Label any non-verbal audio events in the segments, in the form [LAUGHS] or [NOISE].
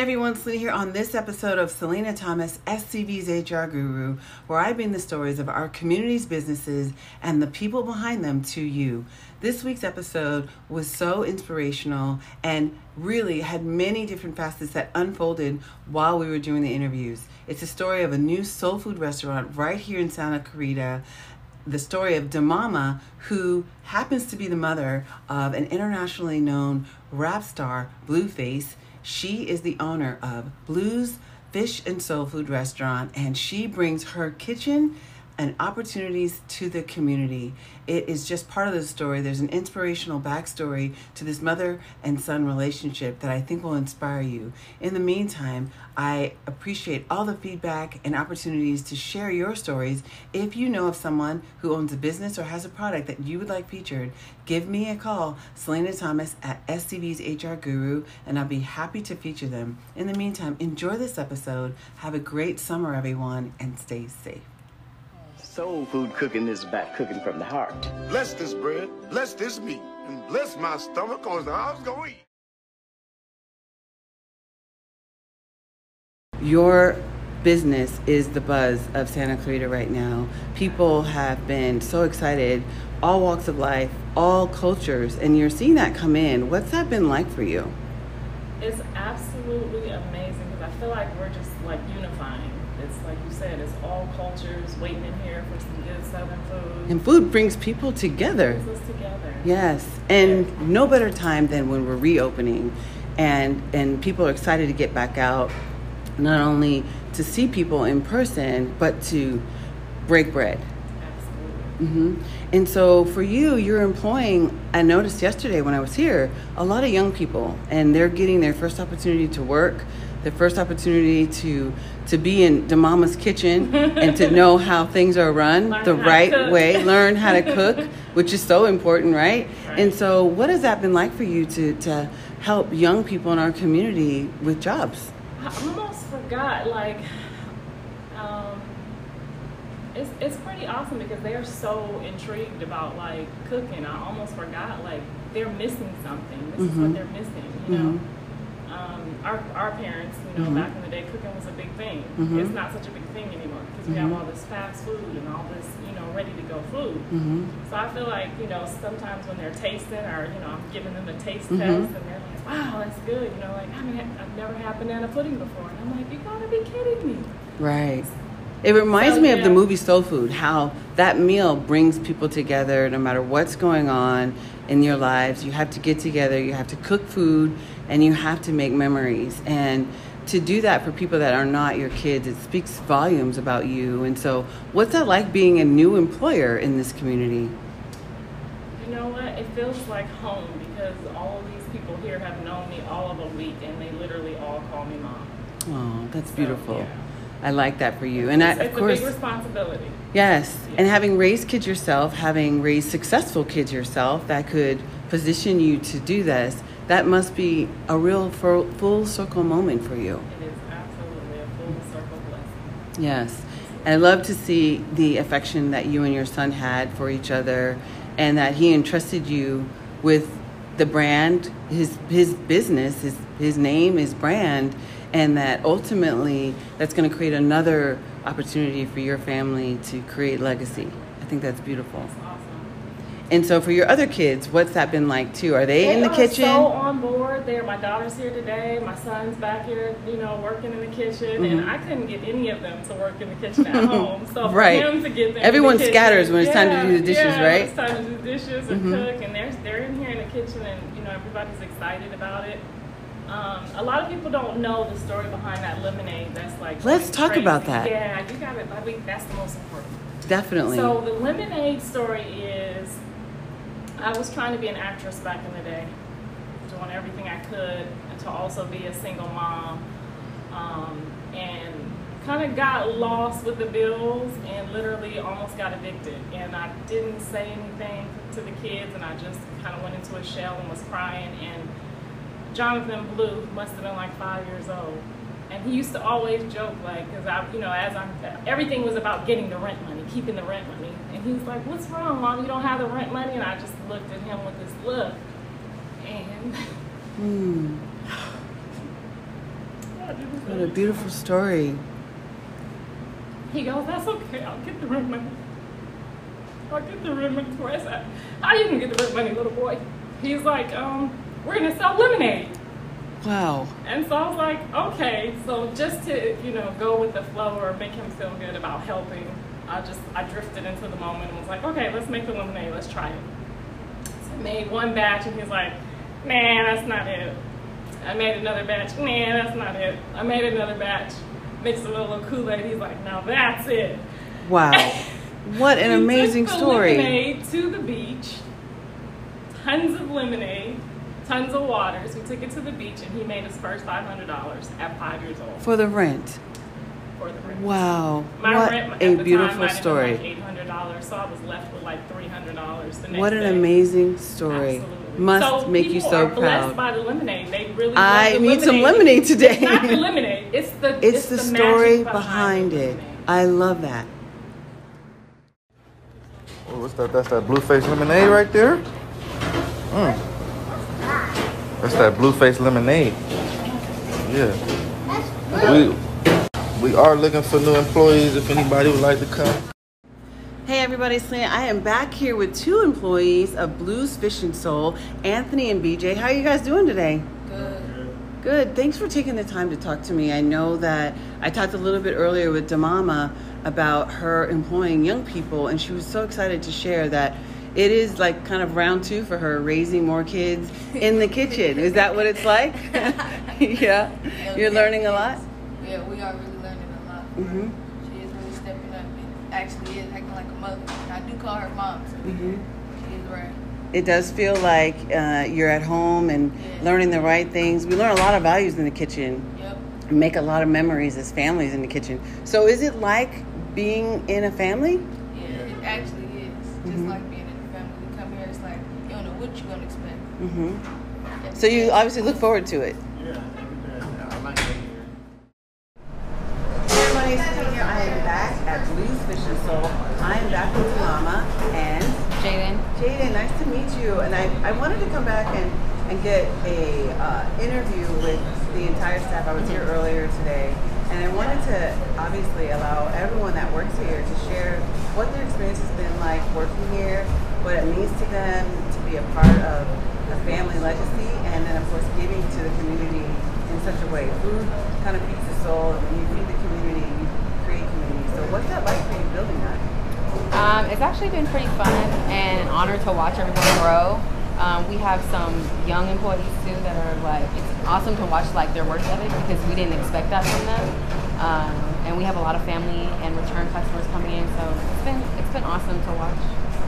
everyone, Selena here on this episode of Selena Thomas, SCV's HR Guru, where I bring the stories of our community's businesses and the people behind them to you. This week's episode was so inspirational and really had many different facets that unfolded while we were doing the interviews. It's a story of a new soul food restaurant right here in Santa Clarita the story of Damama, who happens to be the mother of an internationally known rap star, Blueface. She is the owner of Blues Fish and Soul Food Restaurant, and she brings her kitchen and opportunities to the community. It is just part of the story. There's an inspirational backstory to this mother and son relationship that I think will inspire you. In the meantime, I appreciate all the feedback and opportunities to share your stories. If you know of someone who owns a business or has a product that you would like featured, give me a call, Selena Thomas at SCV's HR Guru, and I'll be happy to feature them. In the meantime, enjoy this episode. Have a great summer, everyone, and stay safe. Soul food cooking is about cooking from the heart. Bless this bread, bless this meat, and bless my stomach, cause I was gonna eat. Your business is the buzz of Santa Clarita right now. People have been so excited, all walks of life, all cultures, and you're seeing that come in. What's that been like for you? It's absolutely amazing because I feel like we're just like unifying it's like you said, it's all cultures waiting in here for some good Southern food. And food brings people together. Brings us together. Yes, and yeah. no better time than when we're reopening, and and people are excited to get back out, not only to see people in person, but to break bread. Mm-hmm. And so for you, you're employing, I noticed yesterday when I was here, a lot of young people, and they're getting their first opportunity to work the first opportunity to to be in the mama's kitchen [LAUGHS] and to know how things are run learn the right way, learn how to [LAUGHS] cook, which is so important, right? right? And so, what has that been like for you to to help young people in our community with jobs? I almost forgot, like. It's, it's pretty awesome because they're so intrigued about like cooking. I almost forgot like they're missing something. This mm-hmm. is what mm-hmm. they're missing, you know. Mm-hmm um, our, our parents, you know, mm-hmm. back in the day, cooking was a big thing. Mm-hmm. It's not such a big thing anymore because we have mm-hmm. all this fast food and all this, you know, ready to go food. So I feel like, you know, sometimes when they're tasting or, you know, I'm giving them a taste test and they're like, wow, that's good. You know, like, I mean, I've never had banana pudding before. And I'm like, you gotta be kidding me. Right. It reminds so, me of the movie Soul Food, how that meal brings people together no matter what's going on in your lives. You have to get together, you have to cook food, and you have to make memories. And to do that for people that are not your kids, it speaks volumes about you. And so, what's that like being a new employer in this community? You know what? It feels like home because all of these people here have known me all of a week and they literally all call me mom. Oh, that's so, beautiful. Yeah. I like that for you. And it's, I, of course, responsibility. Yes. And having raised kids yourself, having raised successful kids yourself that could position you to do this, that must be a real full circle moment for you. It is absolutely a full circle blessing. Yes. I love to see the affection that you and your son had for each other and that he entrusted you with the brand, his his business, his his name, his brand, and that ultimately that's going to create another opportunity for your family to create legacy. I think that's beautiful. That's awesome. And so for your other kids, what's that been like too? Are they, they in the are kitchen? So on board. There, my daughter's here today. My son's back here, you know, working in the kitchen, mm-hmm. and I couldn't get any of them to work in the kitchen at [LAUGHS] home. So for right. him to get them, everyone the scatters when it's yeah, time to do the dishes, yeah, right? It's time to do dishes and mm-hmm. cook, and they're they're in here in the kitchen, and you know, everybody's excited about it. Um, a lot of people don't know the story behind that lemonade. That's like let's talk crazy. about that. Yeah, you got it. I think that's the most important. Definitely. So the lemonade story is, I was trying to be an actress back in the day, doing everything I could to also be a single mom, um, and kind of got lost with the bills and literally almost got evicted. And I didn't say anything to the kids, and I just kind of went into a shell and was crying and Jonathan Blue must have been like five years old. And he used to always joke, like, because I, you know, as I'm, everything was about getting the rent money, keeping the rent money. And he was like, What's wrong, mom? You don't have the rent money? And I just looked at him with this look. And, mm. [SIGHS] What a beautiful story. He goes, that's okay, I'll get the rent money. I'll get the rent money for us. How you get the rent money, little boy? He's like, um, we're gonna sell lemonade. Wow. And so I was like, okay, so just to, you know, go with the flow or make him feel good about helping, I just, I drifted into the moment and was like, okay, let's make the lemonade, let's try it. So I made one batch and he's like, man, that's not it. I made another batch, man, that's not it. I made another batch, mixed a little Kool-Aid, he's like, now that's it. Wow. [LAUGHS] What an amazing the story. Lemonade to the beach, tons of lemonade, tons of waters. We took it to the beach, and he made his first five hundred dollars at five years old For the rent. for the rent. Wow. My what rent at a the beautiful time might have been story. like eight hundred dollars, so I was left with like three hundred dollars. What an day. amazing story. Absolutely. Must so make you so are proud. by the lemonade. They really. I the need some lemonade today. It's not the lemonade. It's the. It's, the, magic story behind, behind it. I love that. Oh, what's that? That's that Blueface lemonade right there. Mm. That's that Blueface lemonade. Yeah. We we are looking for new employees. If anybody would like to come. Hey everybody, Selena. I am back here with two employees of Blues Fish and Soul, Anthony and BJ. How are you guys doing today? Good. Good. Thanks for taking the time to talk to me. I know that I talked a little bit earlier with Damama about her employing young people, and she was so excited to share that it is like kind of round two for her, raising more kids in the kitchen. Is that what it's like? [LAUGHS] [LAUGHS] yeah. You're learning a lot? Yeah, we are really learning a lot. Mhm. She is really stepping up and actually is acting like a mother. I do call her mom, so Mhm. she is right. It does feel like uh, you're at home and Yeah. learning the right things. We learn a lot of values in the kitchen, Yep. make a lot of memories as families in the kitchen. So, is it like being in a family? Yeah, it actually is. Just Mhm. like being in a family. We come here, it's like you don't know what you're gonna expect. hmm So, you obviously look forward to it. Hey everybody, here. I am back at Blues Fish and Soul. I am back with Mama and Jaden. Jaden, nice to meet you. And I, I wanted to come back and, and get a uh, interview with the entire staff. I was here earlier today, and I wanted to obviously allow everyone that works here to share what their experience has been like working here, what it means to them to be a part of a family legacy, and then of course giving to the community in such a way. Food kind of feeds the soul, and you feed the community, and you create community. So what's that like for you building that? Um, it's actually been pretty fun and an honor to watch everyone grow. Um, we have some young employees too that are like, it's awesome to watch like their work ethic because we didn't expect that from them. Um, and we have a lot of family and return customers coming in, so it's been it's been awesome to watch.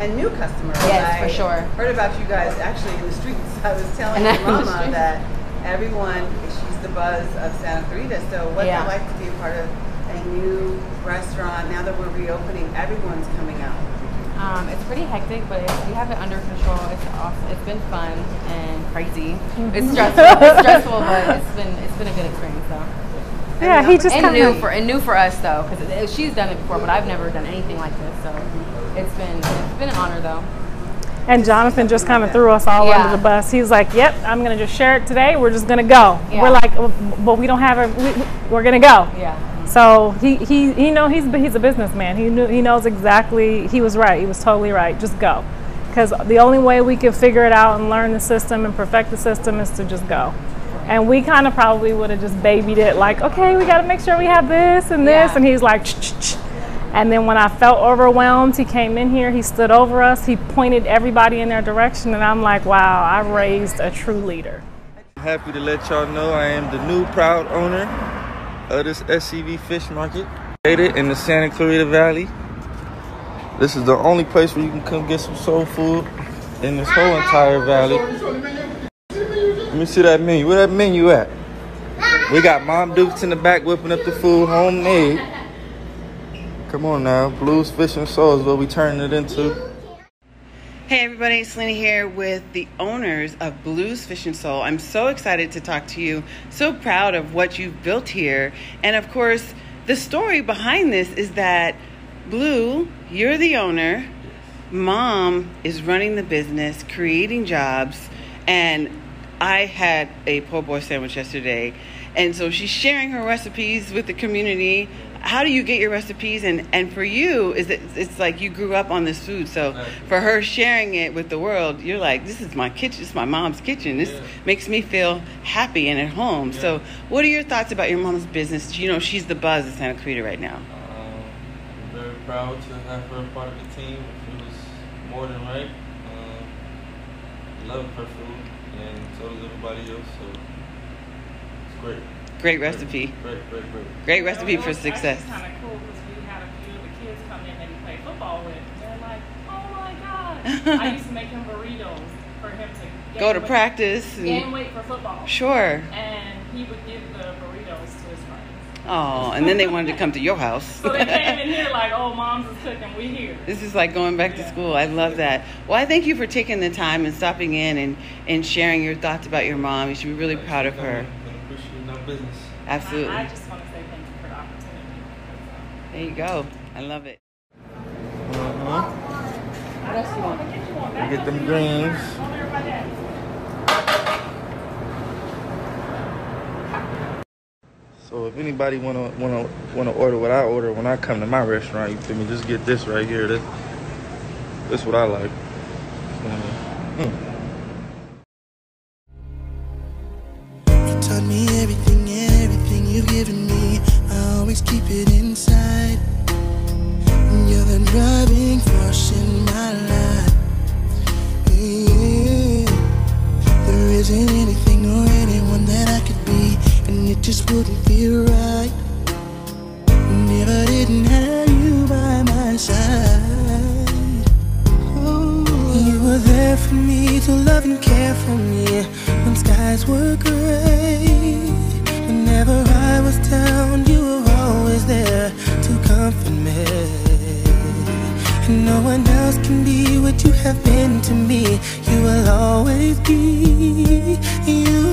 and new customers. Yes, I for sure. Heard about you guys actually in the streets. I was telling And your in the mama that everyone, she's the buzz of Santa Clarita. So what's Yeah. it like to be a part of a new restaurant now that we're reopening? Everyone's coming out. Um, it's pretty hectic, but we have it under control. It's awesome. It's been fun and crazy. It's [LAUGHS] stressful. it's stressful, but it's been it's been a good experience though. Yeah, he um, just and kind new of for and new for us though, because she's done it before, but I've never done anything like this. So it's been it's been an honor though. and Jonathan just kind of threw us all Yeah. under the bus. He was like, "Yep, I'm gonna just share it today. We're just gonna go." Yeah. We're like, "But we don't have a. We, we're gonna go." Yeah. So he he you know he's he's a businessman. He knew he knows exactly. He was right. He was totally right. Just go, because the only way we can figure it out and learn the system and perfect the system is to just go. And we kind of probably would have just babied it, like, okay, we got to make sure we have this and this. Yeah. And he's like, Ch-ch-ch. and then when I felt overwhelmed, he came in here. He stood over us. He pointed everybody in their direction, and I'm like, wow, I raised a true leader. Happy to let y'all know I am the new proud owner of this SCV Fish Market. Located in the Santa Clarita Valley. This is the only place where you can come get some soul food in this whole entire valley. Let me see that menu. Where that menu at? We got Mom Dukes in the back whipping up the food, homemade. Come on now, Blues Fish and Soul is what we turning it into. Hey everybody, Selena here with the owners of Blues Fish and Soul. I'm so excited to talk to you. So proud of what you've built here. And of course, the story behind this is that Blue, you're the owner. Mom is running the business, creating jobs, and I had a po' boy sandwich yesterday, and so she's sharing her recipes with the community. How do you get your recipes? And and for you, is it it's like you grew up on this food, so for her sharing it with the world, you're like, this is my kitchen, this is my mom's kitchen. This Yeah. makes me feel happy and at home. So, what are your thoughts about your mom's business? You know, she's the buzz of Santa Clarita right now. Um, I'm very proud to have her part of the team. It was more than right. Um, love her food, and so does everybody else. So it's great. Great recipe. Great, great, great. Great recipe for It's success. kind of cool because we had a few of the kids come in that he played football with. They're like, oh my god! [LAUGHS] I used to make him burritos for him to gain Go to weight- practice. gain And, weight for football. sure. And he would give the burritos to his friends. Oh, and then they wanted to come to your house. So they came in here like, [LAUGHS] oh, mom's is cooking. We here. This is like going back to school. I love that. Well, I thank you for taking the time and stopping in and, and sharing your thoughts about your mom. You should be really proud of her. And appreciate our business. Absolutely. I, I just want to say thank you for the opportunity. There you go. I love it. Uh-huh. What else you want? Get them greens. So if anybody wanna wanna wanna order what I order when I come to my restaurant, you feel me? Just get this right here. This this what I like. Mm. Taught me everything, everything you've given me. I always keep it inside. You're the driving force in my life. Yeah. There isn't anything or anyone that I and it just wouldn't feel right. If I didn't have you by my side. Oh, you were there for me to love and care for me when skies were gray. Whenever I was down, you were always there to comfort me. And no one else can be what you have been to me. You will always be, you